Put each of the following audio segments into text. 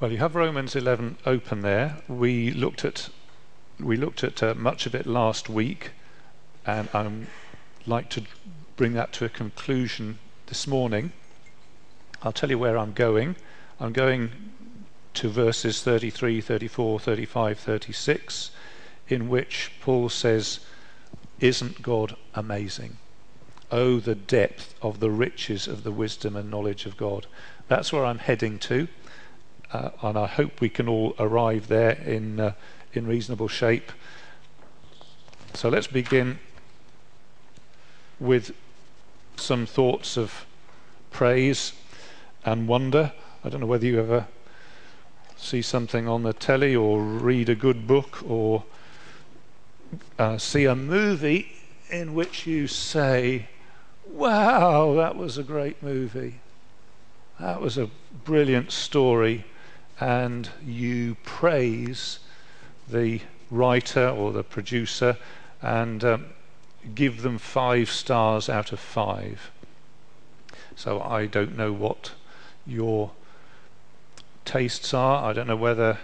Well, you have Romans 11 open there. We looked at we looked at uh, much of it last week, and I'd like to bring that to a conclusion this morning. I'll tell you where I'm going. I'm going to verses 33, 34, 35, 36, in which Paul says, Isn't God amazing? Oh, the depth of the riches of the wisdom and knowledge of God. That's where I'm heading to and I hope we can all arrive there in uh, in reasonable shape. So let's begin with some thoughts of praise and wonder. I don't know whether you ever see something on the telly or read a good book or uh, see a movie in which you say, Wow, that was a great movie. That was a brilliant story and you praise the writer or the producer and um, give them five stars out of five. So I don't know what your tastes are. I don't know whether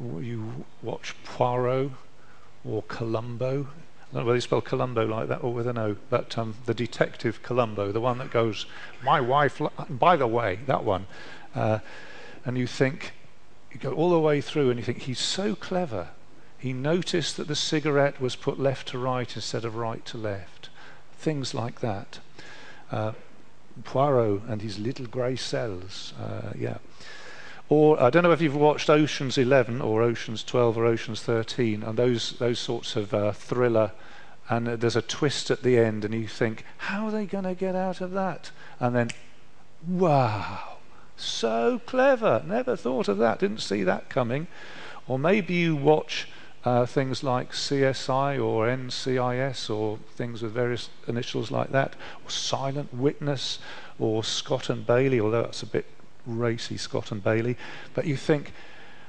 you watch Poirot or Columbo. I don't know whether you spell Columbo like that or with an O, but um, the detective Columbo, the one that goes, My wife, by the way, that one. Uh, and you think, you go all the way through and you think, he's so clever. He noticed that the cigarette was put left to right instead of right to left. Things like that. Uh, Poirot and his little grey cells. Uh, yeah. Or I don't know if you've watched Ocean's 11 or Ocean's 12 or Ocean's 13 and those those sorts of uh, thriller and there's a twist at the end and you think how are they going to get out of that and then wow so clever. Never thought of that. Didn't see that coming. Or maybe you watch uh, things like CSI or NCIS or things with various initials like that, or Silent Witness or Scott and Bailey, although that's a bit racy, Scott and Bailey. But you think,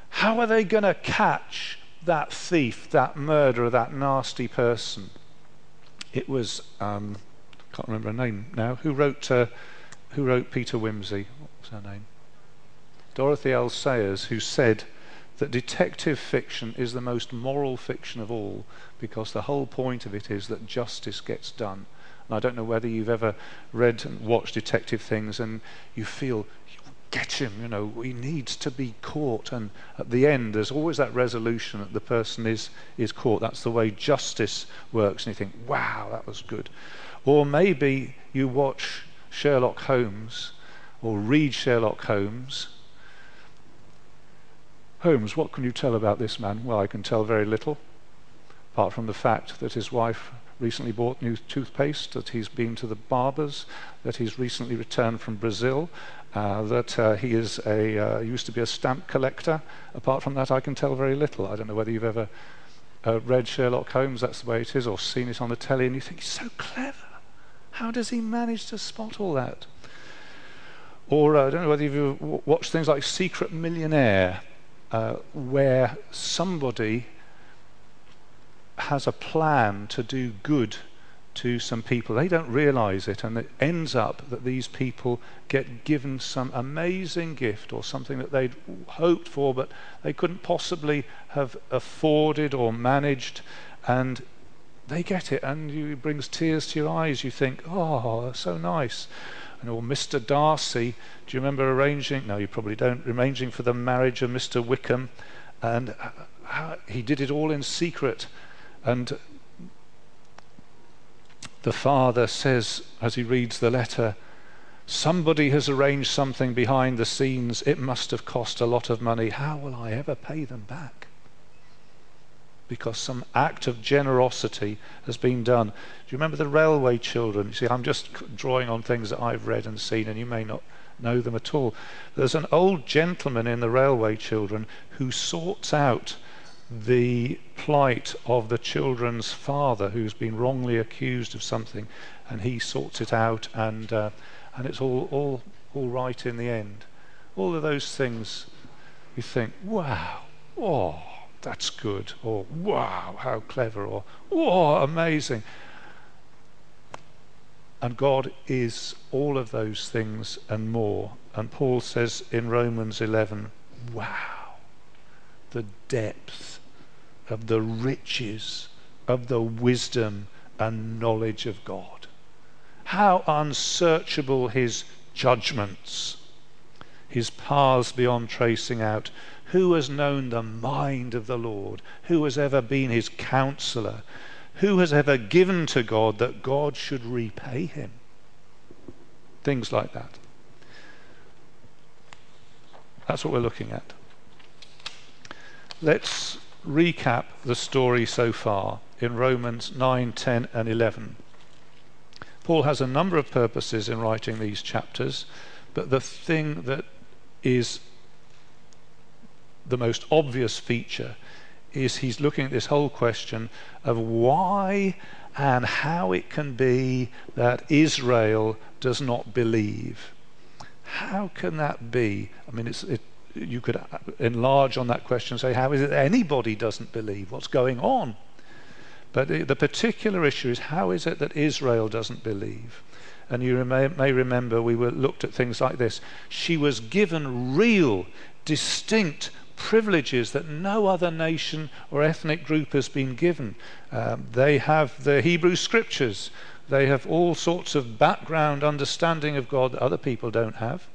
how are they going to catch that thief, that murderer, that nasty person? It was, um, can't remember her name now, who wrote, uh, who wrote Peter Wimsey her name? Dorothy L. Sayers, who said that detective fiction is the most moral fiction of all because the whole point of it is that justice gets done. And I don't know whether you've ever read and watched detective things and you feel, get him, you know, he needs to be caught. And at the end, there's always that resolution that the person is, is caught. That's the way justice works. And you think, wow, that was good. Or maybe you watch Sherlock Holmes or read Sherlock Holmes. Holmes, what can you tell about this man? Well, I can tell very little, apart from the fact that his wife recently bought new toothpaste, that he's been to the barbers, that he's recently returned from Brazil, uh, that uh, he is a uh, used to be a stamp collector. Apart from that, I can tell very little. I don't know whether you've ever uh, read Sherlock Holmes. That's the way it is, or seen it on the telly, and you think he's so clever. How does he manage to spot all that? Or uh, I don't know whether you've watched things like Secret Millionaire, uh, where somebody has a plan to do good to some people. They don't realize it, and it ends up that these people get given some amazing gift or something that they'd hoped for, but they couldn't possibly have afforded or managed, and they get it, and it brings tears to your eyes. You think, oh, so nice or Mr. Darcy, do you remember arranging? No, you probably don't. Arranging for the marriage of Mr. Wickham, and uh, he did it all in secret. And the father says, as he reads the letter, Somebody has arranged something behind the scenes. It must have cost a lot of money. How will I ever pay them back? Because some act of generosity has been done. Do you remember the railway children? You see, I'm just drawing on things that I've read and seen, and you may not know them at all. There's an old gentleman in the railway children who sorts out the plight of the children's father who's been wrongly accused of something, and he sorts it out, and uh, and it's all all all right in the end. All of those things, you think, wow, oh that's good, or wow, how clever, or wow, amazing. And God is all of those things and more. And Paul says in Romans 11, wow, the depth of the riches of the wisdom and knowledge of God. How unsearchable his judgments, his paths beyond tracing out. Who has known the mind of the Lord? Who has ever been his counselor? Who has ever given to God that God should repay him? Things like that. That's what we're looking at. Let's recap the story so far in Romans 9, 10, and 11. Paul has a number of purposes in writing these chapters, but the thing that is the most obvious feature is he's looking at this whole question of why and how it can be that Israel does not believe. How can that be? I mean, it, you could uh, enlarge on that question and say, how is it anybody doesn't believe? What's going on? But the, the particular issue is how is it that Israel doesn't believe? And you may, may remember we were looked at things like this. She was given real, distinct privileges that no other nation or ethnic group has been given. Um, they have the Hebrew scriptures, they have all sorts of background understanding of God that other people don't have.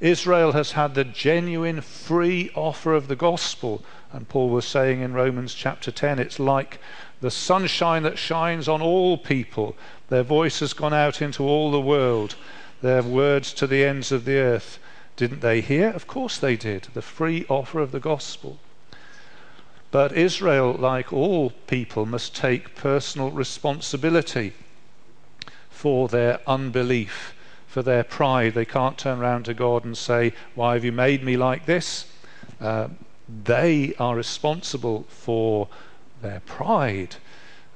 Israel has had the genuine free offer of the gospel. And Paul was saying in Romans chapter 10, it's like the sunshine that shines on all people. Their voice has gone out into all the world, their words to the ends of the earth. Didn't they hear? Of course they did. The free offer of the gospel. But Israel, like all people, must take personal responsibility for their unbelief, for their pride. They can't turn around to God and say, Why have you made me like this? Uh, they are responsible for their pride.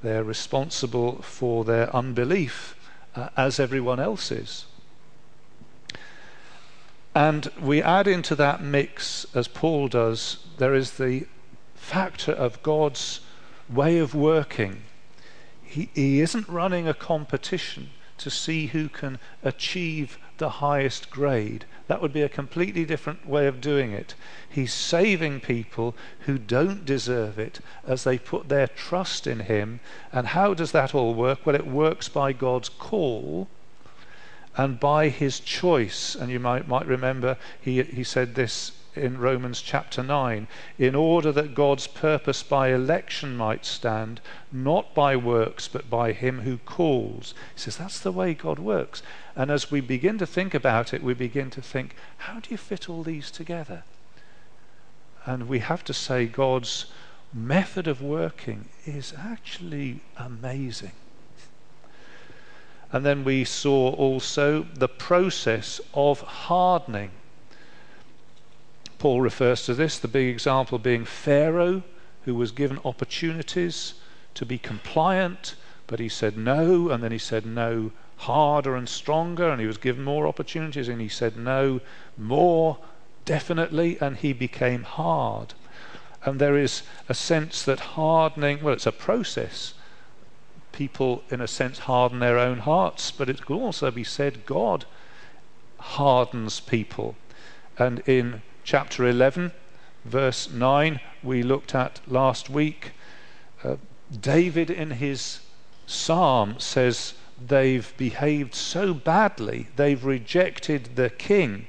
They're responsible for their unbelief, uh, as everyone else is. And we add into that mix, as Paul does, there is the factor of God's way of working. He, he isn't running a competition to see who can achieve the highest grade. That would be a completely different way of doing it. He's saving people who don't deserve it as they put their trust in Him. And how does that all work? Well, it works by God's call and by His choice. And you might, might remember he, he said this in Romans chapter 9 in order that God's purpose by election might stand, not by works, but by Him who calls. He says that's the way God works. And as we begin to think about it, we begin to think, how do you fit all these together? And we have to say, God's method of working is actually amazing. And then we saw also the process of hardening. Paul refers to this, the big example being Pharaoh, who was given opportunities to be compliant, but he said no, and then he said no harder and stronger, and he was given more opportunities, and he said no more definitely, and he became hard. And there is a sense that hardening, well, it's a process. People, in a sense, harden their own hearts, but it could also be said God hardens people. And in chapter 11, verse 9, we looked at last week, uh, David in his psalm says, they've behaved so badly, they've rejected the king.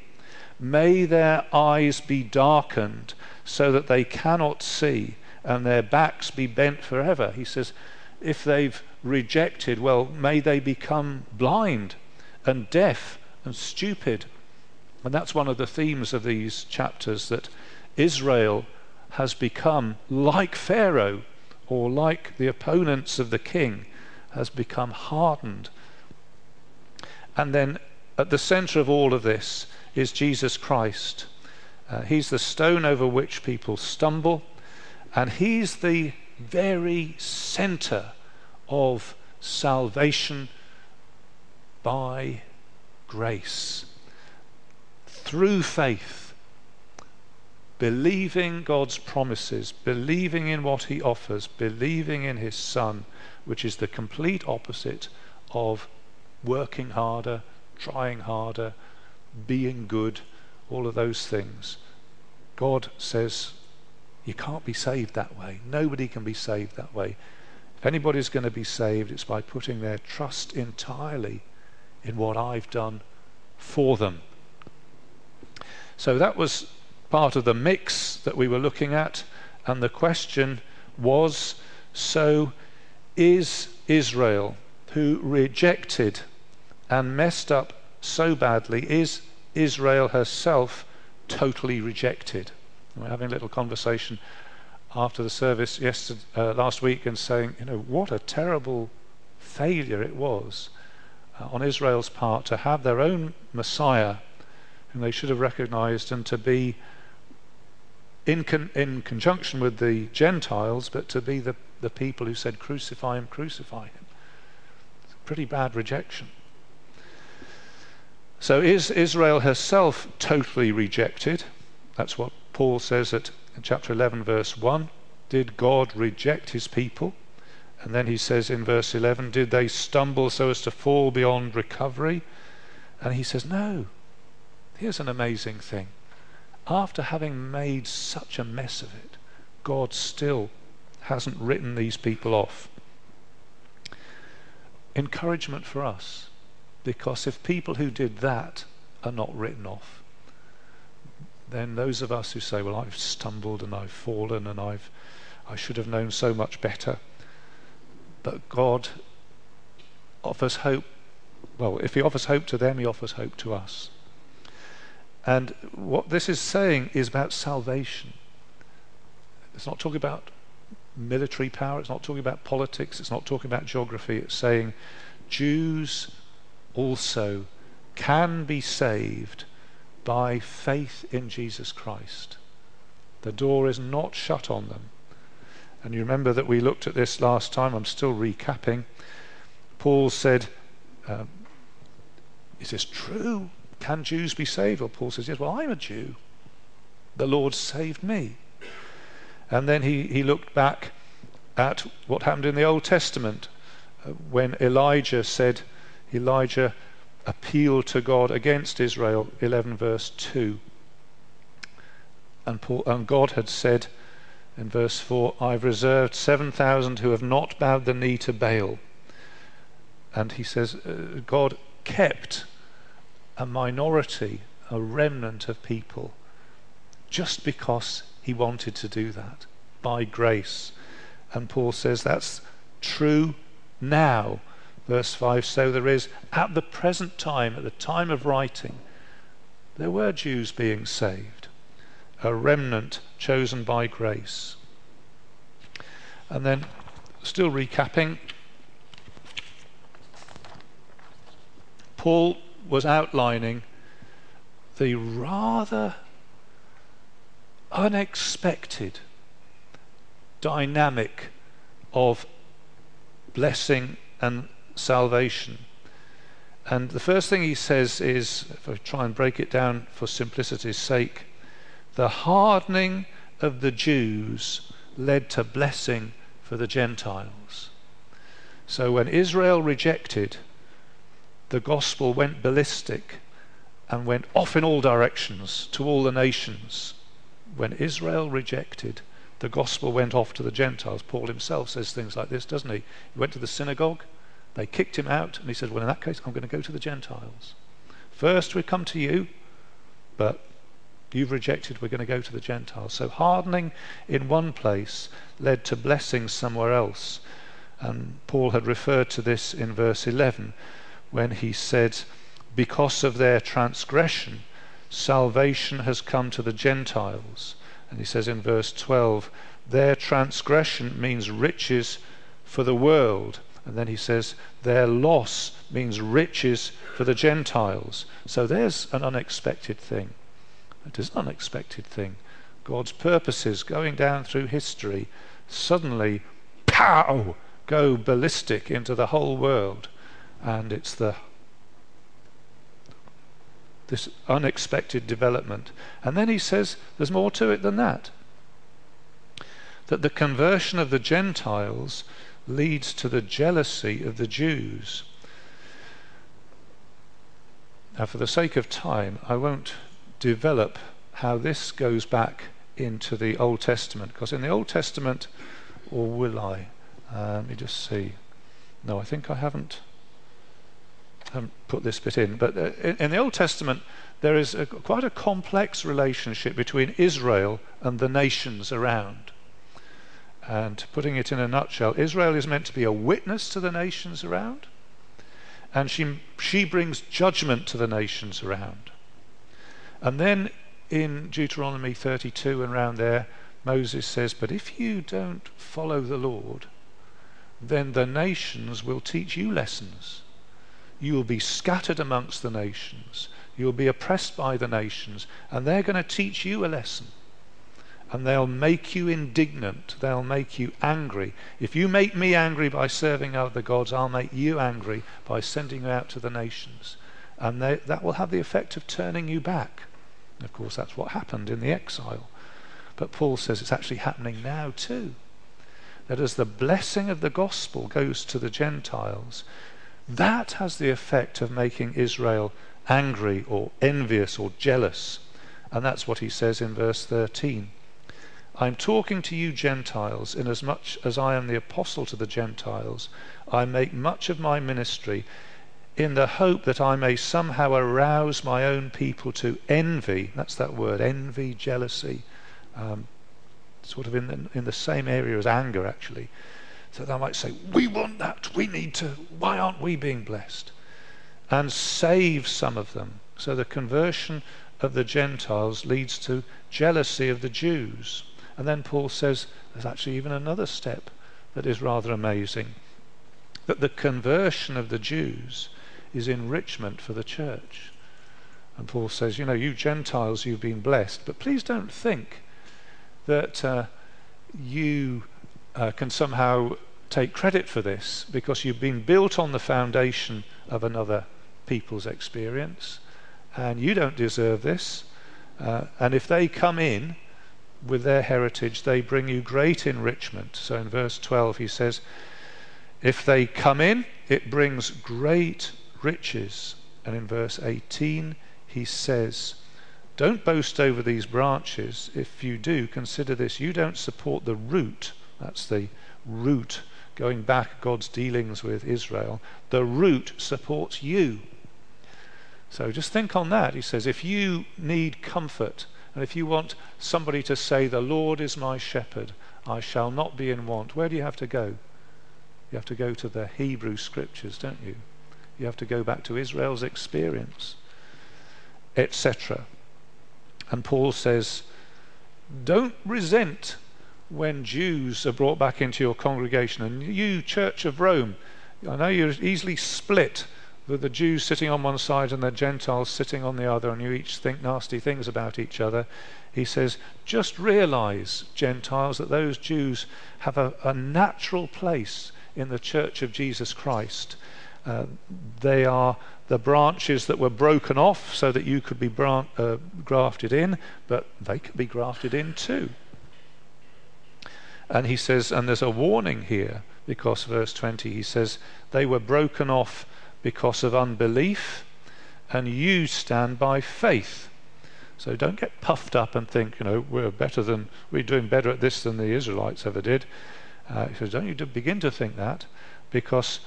May their eyes be darkened so that they cannot see, and their backs be bent forever. He says, if they've rejected, well, may they become blind and deaf and stupid. And that's one of the themes of these chapters that Israel has become like Pharaoh or like the opponents of the king has become hardened. And then at the center of all of this is Jesus Christ. Uh, he's the stone over which people stumble, and he's the very center of salvation by grace. Through faith, believing God's promises, believing in what He offers, believing in His Son, which is the complete opposite of working harder, trying harder, being good, all of those things. God says, you can't be saved that way. Nobody can be saved that way. If anybody's going to be saved, it's by putting their trust entirely in what I've done for them. So that was part of the mix that we were looking at. And the question was so is Israel, who rejected and messed up so badly, is Israel herself totally rejected? We're having a little conversation after the service yesterday, uh, last week and saying, you know, what a terrible failure it was uh, on Israel's part to have their own Messiah, whom they should have recognized, and to be in, con- in conjunction with the Gentiles, but to be the, the people who said, Crucify him, crucify him. It's a pretty bad rejection. So is Israel herself totally rejected? That's what Paul says at chapter 11, verse 1. Did God reject his people? And then he says in verse 11, Did they stumble so as to fall beyond recovery? And he says, No. Here's an amazing thing after having made such a mess of it, God still hasn't written these people off. Encouragement for us, because if people who did that are not written off, then those of us who say, "Well, I've stumbled and I've fallen and I've I should have known so much better," but God offers hope. Well, if He offers hope to them, He offers hope to us. And what this is saying is about salvation. It's not talking about military power, it's not talking about politics, it's not talking about geography. It's saying Jews also can be saved by faith in Jesus Christ. The door is not shut on them. And you remember that we looked at this last time, I'm still recapping. Paul said, um, Is this true? Can Jews be saved? Well, Paul says, Yes, well, I'm a Jew. The Lord saved me. And then he, he looked back at what happened in the Old Testament uh, when Elijah said, Elijah appealed to God against Israel, 11 verse 2. And, Paul, and God had said in verse 4, I've reserved 7,000 who have not bowed the knee to Baal. And he says, uh, God kept a minority, a remnant of people, just because he wanted to do that by grace. And Paul says that's true now. Verse 5 So there is, at the present time, at the time of writing, there were Jews being saved, a remnant chosen by grace. And then, still recapping, Paul was outlining the rather unexpected dynamic of blessing and salvation. And the first thing he says is, if I try and break it down for simplicity's sake, the hardening of the Jews led to blessing for the Gentiles. So when Israel rejected the gospel went ballistic and went off in all directions to all the nations. When Israel rejected, the gospel went off to the Gentiles. Paul himself says things like this, doesn't he? He went to the synagogue, they kicked him out, and he said, Well, in that case, I'm going to go to the Gentiles. First, we come to you, but you've rejected, we're going to go to the Gentiles. So, hardening in one place led to blessings somewhere else. And Paul had referred to this in verse 11 when he said, Because of their transgression, salvation has come to the Gentiles. And he says in verse 12, Their transgression means riches for the world. And then he says, Their loss means riches for the Gentiles. So there's an unexpected thing. It is an unexpected thing. God's purposes going down through history suddenly, pow, go ballistic into the whole world and it's the this unexpected development. And then he says there's more to it than that. That the conversion of the Gentiles leads to the jealousy of the Jews. Now, for the sake of time, I won't develop how this goes back into the Old Testament. Because in the Old Testament, or will I? Uh, let me just see. No, I think I haven't, put this bit in. But uh, in, in, the Old Testament, there is a, quite a complex relationship between Israel and the nations around. And putting it in a nutshell, Israel is meant to be a witness to the nations around, and she, she brings judgment to the nations around. And then in Deuteronomy 32 and around there, Moses says, But if you don't follow the Lord, then the nations will teach you lessons. You will be scattered amongst the nations. You will be oppressed by the nations, and they're going to teach you a lesson. And they'll make you indignant. They'll make you angry. If you make me angry by serving other gods, I'll make you angry by sending you out to the nations. And they, that will have the effect of turning you back. Of course, that's what happened in the exile. But Paul says it's actually happening now too. That as the blessing of the gospel goes to the Gentiles, that has the effect of making Israel angry or envious or jealous. And that's what he says in verse 13. I'm talking to you Gentiles, inasmuch as I am the apostle to the Gentiles. I make much of my ministry in the hope that I may somehow arouse my own people to envy. That's that word, envy, jealousy, um, sort of in the, in the same area as anger, actually. So they might say, We want that. We need to. Why aren't we being blessed? And save some of them. So the conversion of the Gentiles leads to jealousy of the Jews. And then Paul says there's actually even another step that is rather amazing that the conversion of the Jews is enrichment for the church. And Paul says, you know, you Gentiles, you've been blessed, but please don't think that uh, you uh, can somehow take credit for this because you've been built on the foundation of another people's experience and you don't deserve this. Uh, and if they come in with their heritage, they bring you great enrichment. So in verse 12, he says, If they come in, it brings great riches. And in verse 18, he says, Don't boast over these branches. If you do, consider this you don't support the root. That's the root going back God's dealings with Israel. The root supports you. So just think on that. He says, if you need comfort, and if you want somebody to say, The Lord is my shepherd, I shall not be in want, where do you have to go? You have to go to the Hebrew scriptures, don't you? You have to go back to Israel's experience, etc. And Paul says, don't resent when Jews are brought back into your congregation. And you, Church of Rome, I know you're easily split with the Jews sitting on one side and the Gentiles sitting on the other, and you each think nasty things about each other. He says, just realize, Gentiles, that those Jews have a, a natural place in the church of Jesus Christ. Uh, they are the branches that were broken off so that you could be bran- uh, grafted in, but they can be grafted in too. And he says, and there's a warning here because verse 20 he says, they were broken off because of unbelief, and you stand by faith. So don't get puffed up and think, you know, we're better than, we're doing better at this than the Israelites ever did. Uh, he says, don't you begin to think that because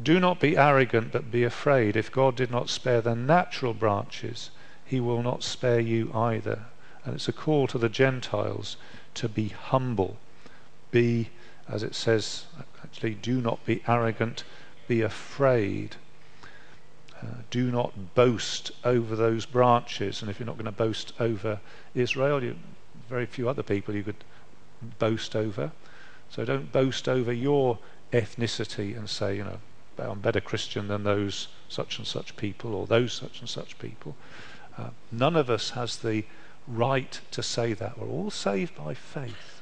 do not be arrogant, but be afraid. If God did not spare the natural branches, he will not spare you either. And it's a call to the Gentiles to be humble. Be, as it says, actually, do not be arrogant, be afraid. Uh, do not boast over those branches. And if you're not going to boast over Israel, you, very few other people you could boast over. So don't boast over your ethnicity and say, you know, I'm better Christian than those such and such people or those such and such people. Uh, none of us has the right to say that. We're all saved by faith.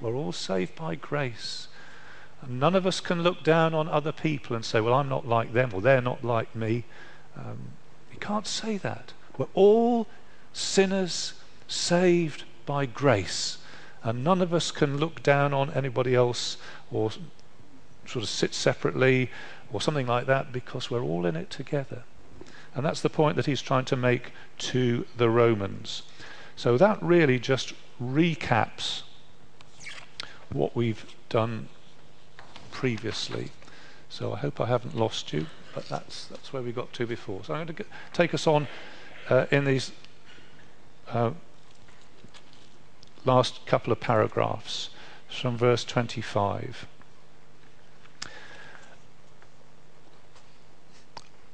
We're all saved by grace. And none of us can look down on other people and say, well, I'm not like them or they're not like me. Um, you can't say that. We're all sinners saved by grace. And none of us can look down on anybody else or sort of sit separately or something like that because we're all in it together. And that's the point that he's trying to make to the Romans. So that really just recaps what we've done previously. So I hope I haven't lost you, but that's that's where we got to before. So I'm going to take us on uh, in these uh, last couple of paragraphs from verse 25.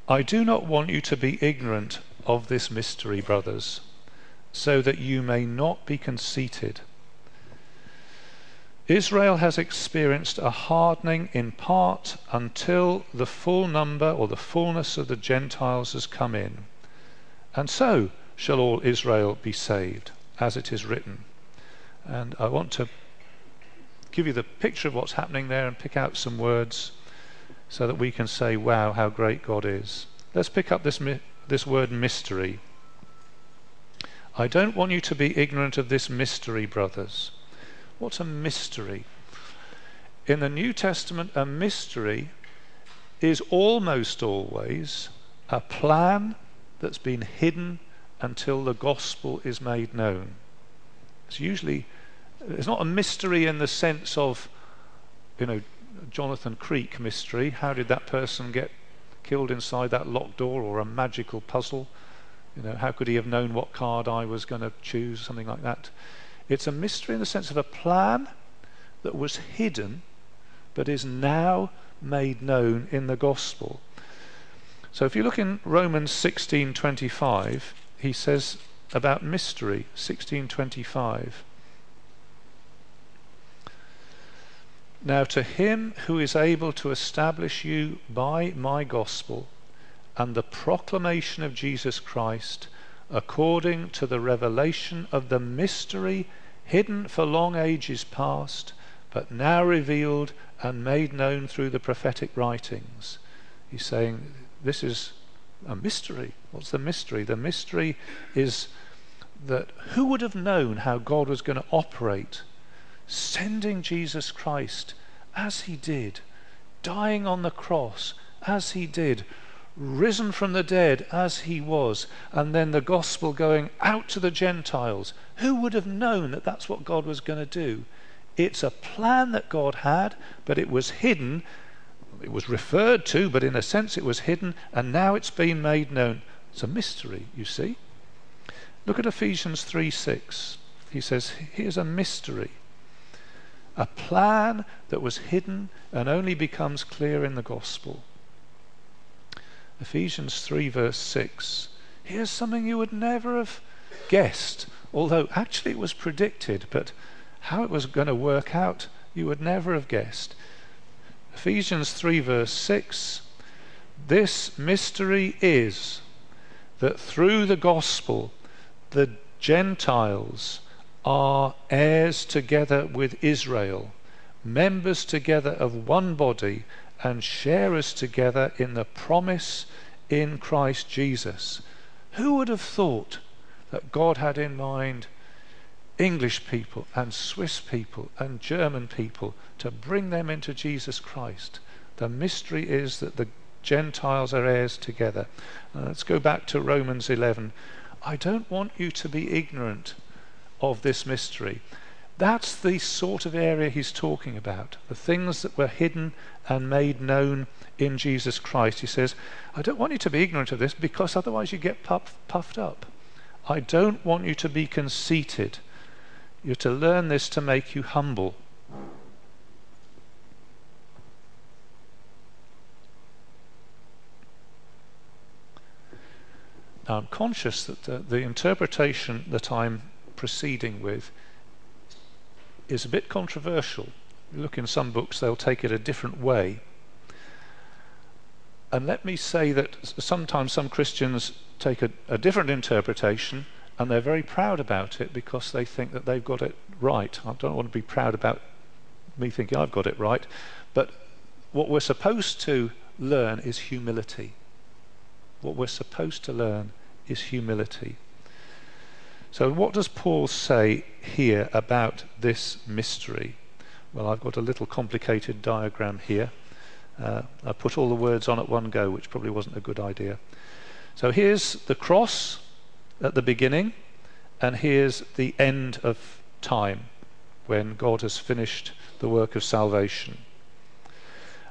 I do not want you to be ignorant of this mystery, brothers, so that you may not be conceited. Israel has experienced a hardening in part until the full number or the fullness of the Gentiles has come in. And so shall all Israel be saved, as it is written. And I want to give you the picture of what's happening there and pick out some words so that we can say, wow, how great God is. Let's pick up this, this word mystery. I don't want you to be ignorant of this mystery, brothers. What's a mystery? In the New Testament, a mystery is almost always a plan that's been hidden until the gospel is made known. It's usually, it's not a mystery in the sense of, you know, Jonathan Creek mystery. How did that person get killed inside that locked door or a magical puzzle? You know, how could he have known what card I was going to choose? Something like that. It's a mystery in the sense of a plan that was hidden but is now made known in the gospel. So if you look in Romans 16:25, he says about mystery 16:25 Now to him who is able to establish you by my gospel and the proclamation of Jesus Christ according to the revelation of the mystery hidden for long ages past, but now revealed and made known through the prophetic writings. He's saying this is a mystery. What's the mystery? The mystery is that who would have known how God was going to operate, sending Jesus Christ as he did, dying on the cross as he did, risen from the dead as he was, and then the gospel going out to the Gentiles. Who would have known that that's what God was going to do? It's a plan that God had, but it was hidden. It was referred to, but in a sense it was hidden, and now it's been made known. It's a mystery, you see. Look at Ephesians 3 6. He says, Here's a mystery. A plan that was hidden and only becomes clear in the gospel. Ephesians 3, verse 6. Here's something you would never have guessed, although actually it was predicted, but how it was going to work out, you would never have guessed. Ephesians 3, verse 6. This mystery is that through the gospel, the Gentiles are heirs together with Israel, members together of one body and share us together in the promise in Christ Jesus. Who would have thought that God had in mind English people and Swiss people and German people to bring them into Jesus Christ? The mystery is that the Gentiles are heirs together. Now let's go back to Romans 11. I don't want you to be ignorant of this mystery. That's the sort of area he's talking about. The things that were hidden and made known in Jesus Christ. He says, I don't want you to be ignorant of this because otherwise you get puff, puffed up. I don't want you to be conceited. You're to learn this to make you humble. Now, I'm conscious that the, the interpretation that I'm proceeding with is a bit controversial. Look in some books, they'll take it a different way. And let me say that sometimes some Christians take a, a different interpretation and they're very proud about it because they think that they've got it right. I don't want to be proud about me thinking I've got it right, but what we're supposed to learn is humility. What we're supposed to learn is humility. So, what does Paul say here about this mystery? Well, I've got a little complicated diagram here. Uh, I put all the words on at one go, which probably wasn't a good idea. So, here's the cross at the beginning, and here's the end of time when God has finished the work of salvation.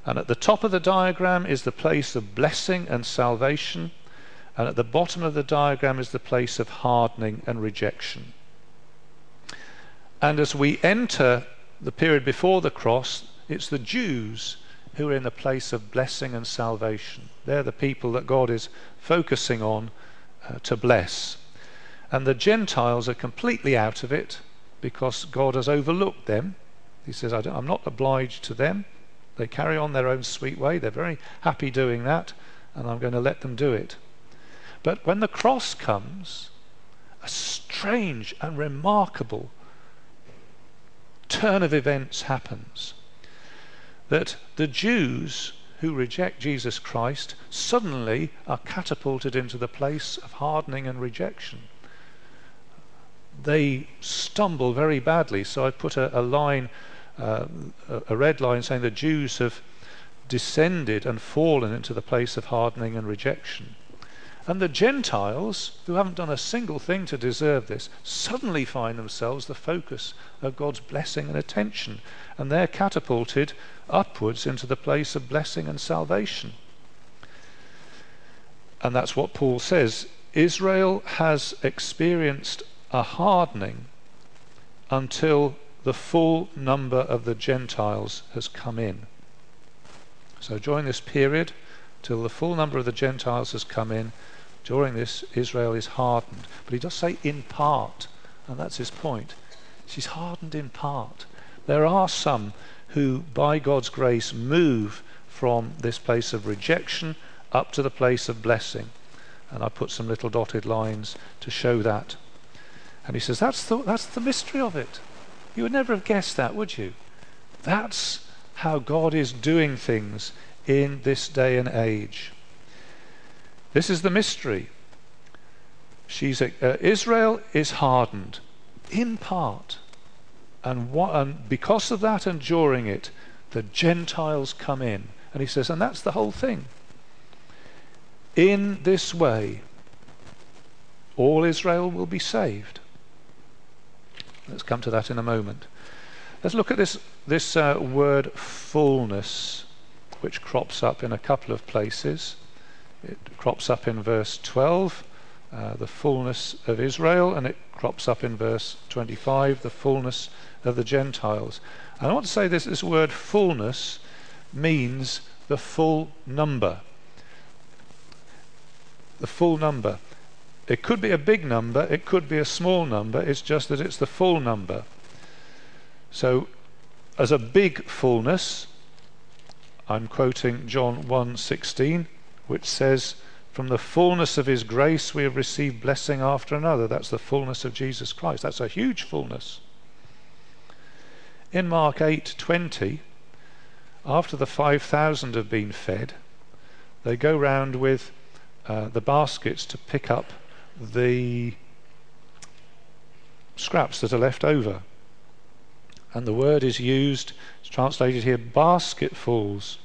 And at the top of the diagram is the place of blessing and salvation, and at the bottom of the diagram is the place of hardening and rejection. And as we enter the period before the cross, it's the Jews who are in the place of blessing and salvation. They're the people that God is focusing on uh, to bless. And the Gentiles are completely out of it because God has overlooked them. He says, I'm not obliged to them. They carry on their own sweet way. They're very happy doing that, and I'm going to let them do it. But when the cross comes, a strange and remarkable turn of events happens. That the Jews who reject Jesus Christ suddenly are catapulted into the place of hardening and rejection. They stumble very badly. So I put a, a line, uh, a red line, saying the Jews have descended and fallen into the place of hardening and rejection. And the Gentiles, who haven't done a single thing to deserve this, suddenly find themselves the focus of God's blessing and attention. And they're catapulted upwards into the place of blessing and salvation. And that's what Paul says. Israel has experienced a hardening until the full number of the Gentiles has come in. So during this period, till the full number of the Gentiles has come in, during this, Israel is hardened. But he does say in part, and that's his point. She's hardened in part. There are some who, by God's grace, move from this place of rejection up to the place of blessing. And I put some little dotted lines to show that. And he says, that's the, that's the mystery of it. You would never have guessed that, would you? That's how God is doing things in this day and age. This is the mystery. She's a, uh, Israel is hardened in part. And, what, and because of that and during it, the Gentiles come in. And he says, and that's the whole thing. In this way, all Israel will be saved. Let's come to that in a moment. Let's look at this, this uh, word fullness, which crops up in a couple of places. It crops up in verse 12, uh, the fullness of Israel, and it crops up in verse 25, the fullness of the Gentiles. And I want to say this this word fullness means the full number. The full number. It could be a big number, it could be a small number, it's just that it's the full number. So, as a big fullness, I'm quoting John 1:16 which says, From the fullness of his grace we have received blessing after another. That's the fullness of Jesus Christ. That's a huge fullness. In Mark 8:20, after the 5,000 have been fed, they go round with uh, the baskets to pick up the scraps that are left over. And the word is used, it's translated here, basketfuls.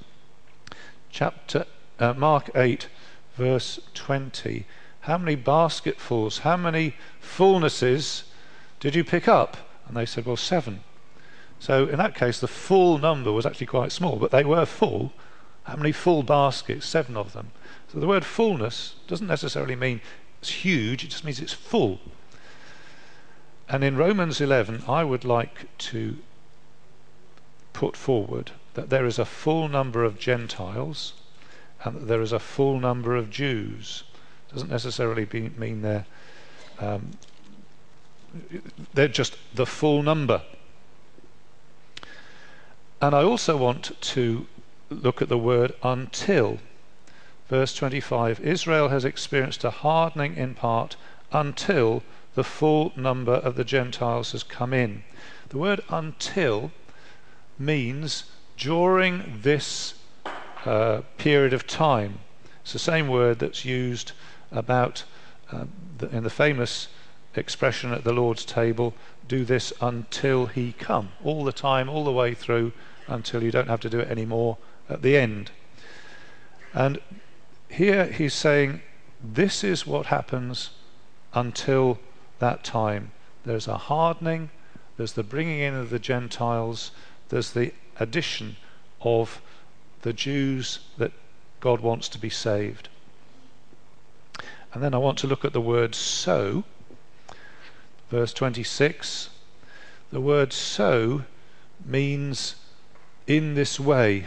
Chapter uh, Mark 8, verse 20. How many basketfuls, how many fullnesses did you pick up? And they said, Well, seven. So in that case, the full number was actually quite small, but they were full. How many full baskets? Seven of them. So the word fullness doesn't necessarily mean it's huge, it just means it's full. And in Romans 11, I would like to put forward that there is a full number of Gentiles and that there is a full number of Jews. Doesn't necessarily be, mean they're um, they're just the full number. And I also want to look at the word until. Verse 25 Israel has experienced a hardening in part until the full number of the Gentiles has come in. The word until means during this uh, period of time. It's the same word that's used about uh, the, in the famous expression at the Lord's table do this until he come. All the time, all the way through, until you don't have to do it anymore at the end. And here he's saying this is what happens until that time. There's a hardening, there's the bringing in of the Gentiles, there's the addition of the Jews that God wants to be saved. And then I want to look at the word so. Verse 26. The word so means in this way.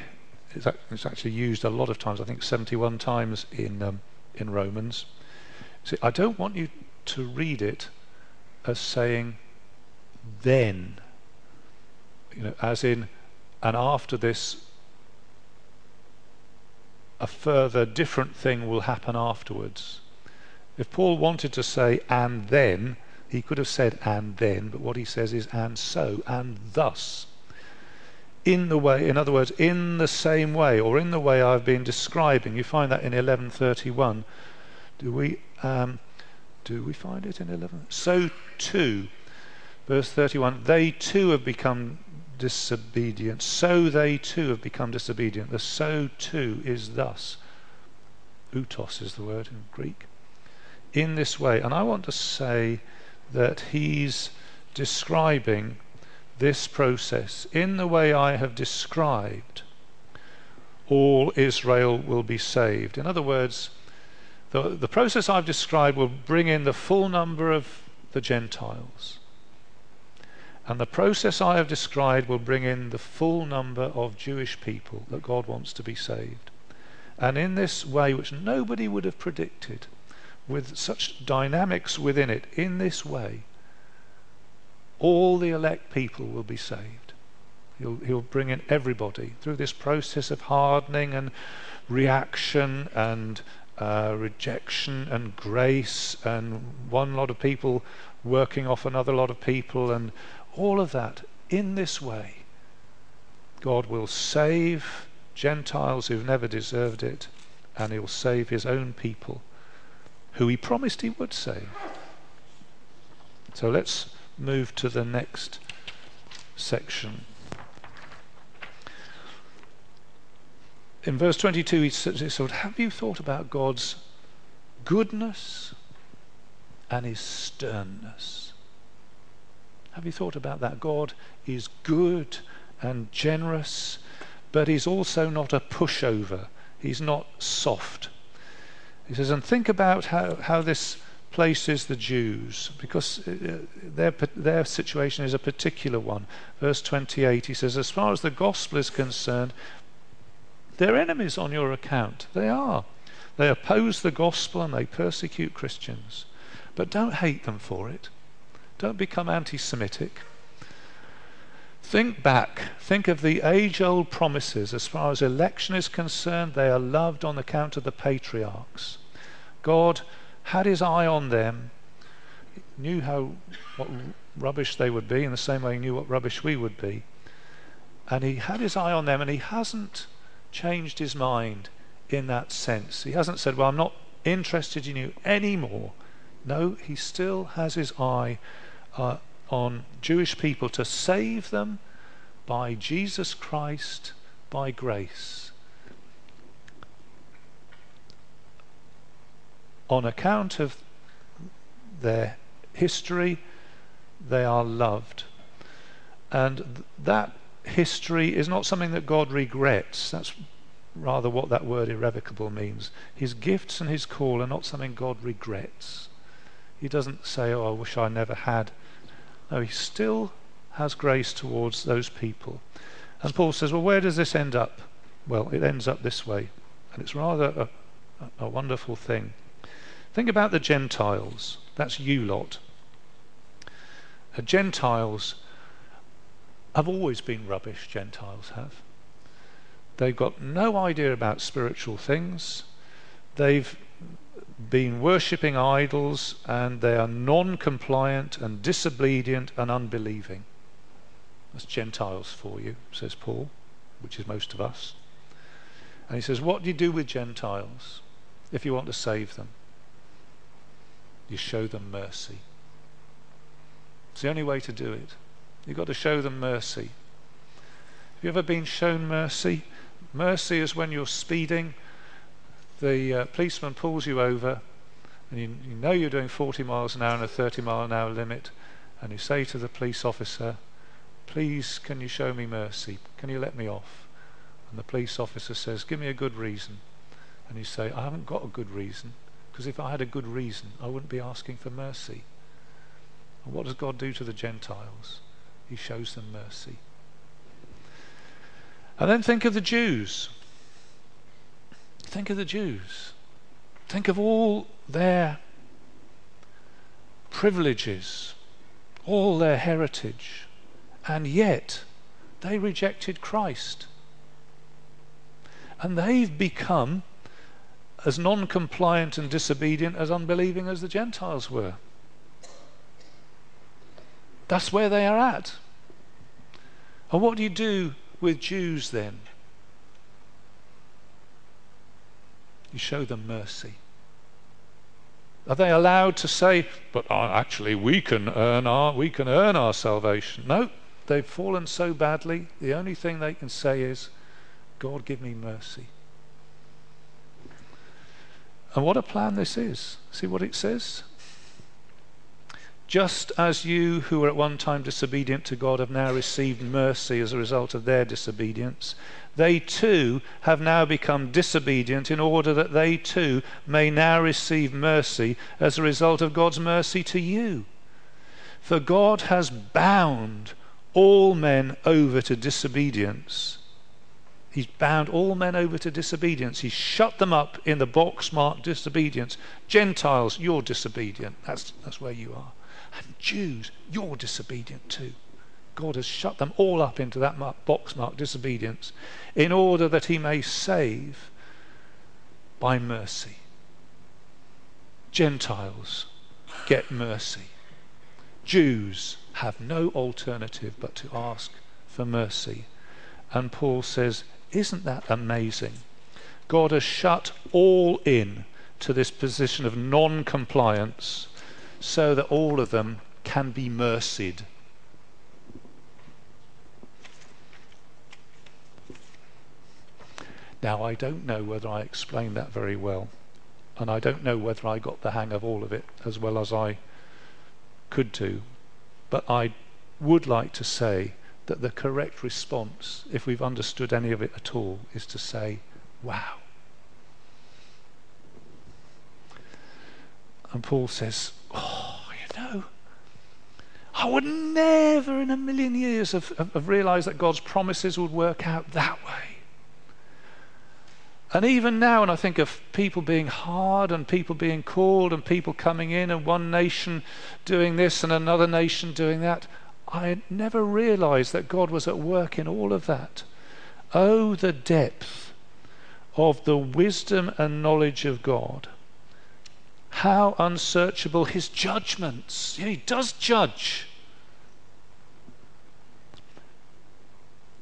It's actually used a lot of times, I think 71 times in, um, in Romans. See, I don't want you to read it as saying then. You know, as in, and after this, a further different thing will happen afterwards. If Paul wanted to say and then, he could have said and then, but what he says is and so, and thus. In the way, in other words, in the same way, or in the way I've been describing. You find that in 1131. Do we, um, do we find it in 11? So too, verse 31, they too have become disobedient. So they too have become disobedient. The so too is thus. Utos is the word in Greek in this way. And I want to say that he's describing this process in the way I have described. All Israel will be saved. In other words, the, the process I've described will bring in the full number of the Gentiles. And the process I have described will bring in the full number of Jewish people that God wants to be saved. And in this way, which nobody would have predicted, with such dynamics within it in this way, all the elect people will be saved. He'll, he'll bring in everybody through this process of hardening and reaction and uh, rejection and grace and one lot of people working off another lot of people and all of that in this way. God will save Gentiles who've never deserved it and he'll save his own people who he promised he would save. So let's move to the next section. In verse 22, he says, Have you thought about God's goodness and his sternness? Have you thought about that? God is good and generous, but he's also not a pushover. He's not soft. He says, and think about how, how this places the Jews, because uh, their, their situation is a particular one. Verse 28, he says, as far as the gospel is concerned, they're enemies on your account. They are. They oppose the gospel and they persecute Christians. But don't hate them for it. Don't become anti Semitic. Think back. Think of the age old promises. As far as election is concerned, they are loved on account of the patriarchs. God had his eye on them, knew how what rubbish they would be in the same way he knew what rubbish we would be. And he had his eye on them and he hasn't changed his mind in that sense. He hasn't said, Well, I'm not interested in you anymore. No, he still has his eye uh, on Jewish people to save them by Jesus Christ by grace. On account of their history, they are loved. And that history is not something that God regrets. That's rather what that word irrevocable means. His gifts and his call are not something God regrets. He doesn't say, Oh, I wish I never had no, he still has grace towards those people. And Paul says, well, where does this end up? Well, it ends up this way. And it's rather a, a wonderful thing. Think about the Gentiles. That's you lot. The Gentiles have always been rubbish, Gentiles have. They've got no idea about spiritual things. They've been worshipping idols and they are non compliant and disobedient and unbelieving. That's Gentiles for you, says Paul, which is most of us. And he says, What do you do with Gentiles if you want to save them? You show them mercy. It's the only way to do it. You've got to show them mercy. Have you ever been shown mercy? Mercy is when you're speeding the uh, policeman pulls you over and you, you know you're doing 40 miles an hour and a 30 mile an hour limit, and you say to the police officer, Please, can you show me mercy? Can you let me off? And the police officer says, Give me a good reason. And you say, I haven't got a good reason, because if I had a good reason, I wouldn't be asking for mercy. And what does God do to the Gentiles? He shows them mercy. And then think of the Jews. Think of the Jews. Think of all their privileges, all their heritage, and yet they rejected Christ. And they've become as non compliant and disobedient as unbelieving as the Gentiles were. That's where they are at. And what do you do with Jews then? You show them mercy. Are they allowed to say, but uh, actually we can earn our we can earn our salvation? No, they've fallen so badly. The only thing they can say is, God give me mercy. And what a plan this is. See what it says? Just as you who were at one time disobedient to God have now received mercy as a result of their disobedience, they too have now become disobedient in order that they too may now receive mercy as a result of God's mercy to you. For God has bound all men over to disobedience. He's bound all men over to disobedience. He's shut them up in the box marked disobedience. Gentiles, you're disobedient. That's, that's where you are. And Jews, you're disobedient too. God has shut them all up into that box marked disobedience in order that he may save by mercy. Gentiles get mercy. Jews have no alternative but to ask for mercy. And Paul says, Isn't that amazing? God has shut all in to this position of non compliance so that all of them can be mercied. Now, I don't know whether I explained that very well, and I don't know whether I got the hang of all of it as well as I could do, but I would like to say that the correct response, if we've understood any of it at all, is to say, wow. And Paul says, Oh, you know, I would never in a million years have, have, have realized that God's promises would work out that way. And even now, when I think of people being hard and people being called and people coming in and one nation doing this and another nation doing that, I never realized that God was at work in all of that. Oh, the depth of the wisdom and knowledge of God how unsearchable his judgments. he does judge.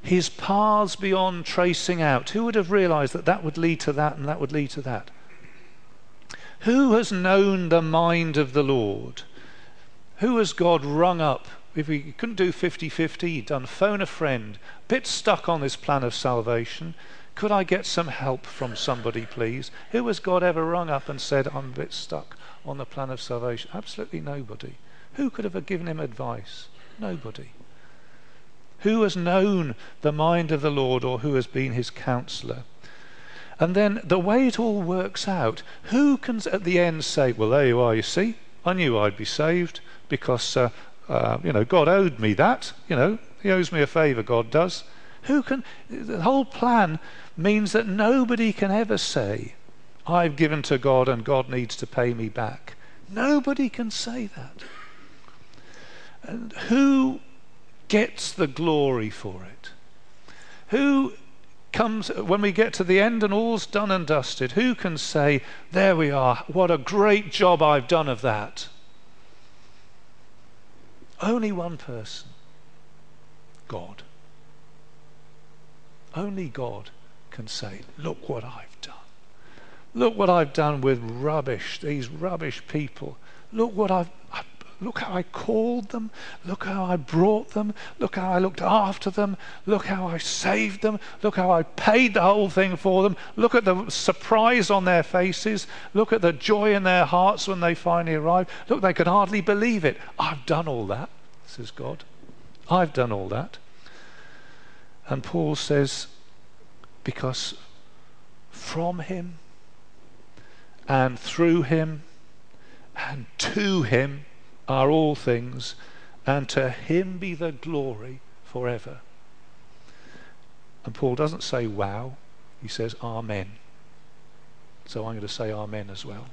His paths beyond tracing out. Who would have realized that that would lead to that and that would lead to that? Who has known the mind of the Lord? Who has God rung up? If he couldn't do 50 50, he'd done phone a friend, bit stuck on this plan of salvation. Could I get some help from somebody, please? Who has God ever rung up and said, I'm a bit stuck on the plan of salvation? Absolutely nobody. Who could have given him advice? Nobody. Who has known the mind of the Lord or who has been his counselor? And then the way it all works out, who can at the end say, Well, there you are, you see, I knew I'd be saved because, uh, uh, you know, God owed me that. You know, He owes me a favour, God does. Who can, the whole plan means that nobody can ever say, I've given to God and God needs to pay me back. Nobody can say that. And who gets the glory for it? Who comes, when we get to the end and all's done and dusted, who can say, There we are, what a great job I've done of that? Only one person God. Only God can say, Look what I've done. Look what I've done with rubbish, these rubbish people. Look what I've, Look how I called them. Look how I brought them. Look how I looked after them. Look how I saved them. Look how I paid the whole thing for them. Look at the surprise on their faces. Look at the joy in their hearts when they finally arrive. Look, they could hardly believe it. I've done all that, says God. I've done all that. And Paul says, because from him and through him and to him are all things, and to him be the glory forever. And Paul doesn't say wow, he says amen. So I'm going to say amen as well.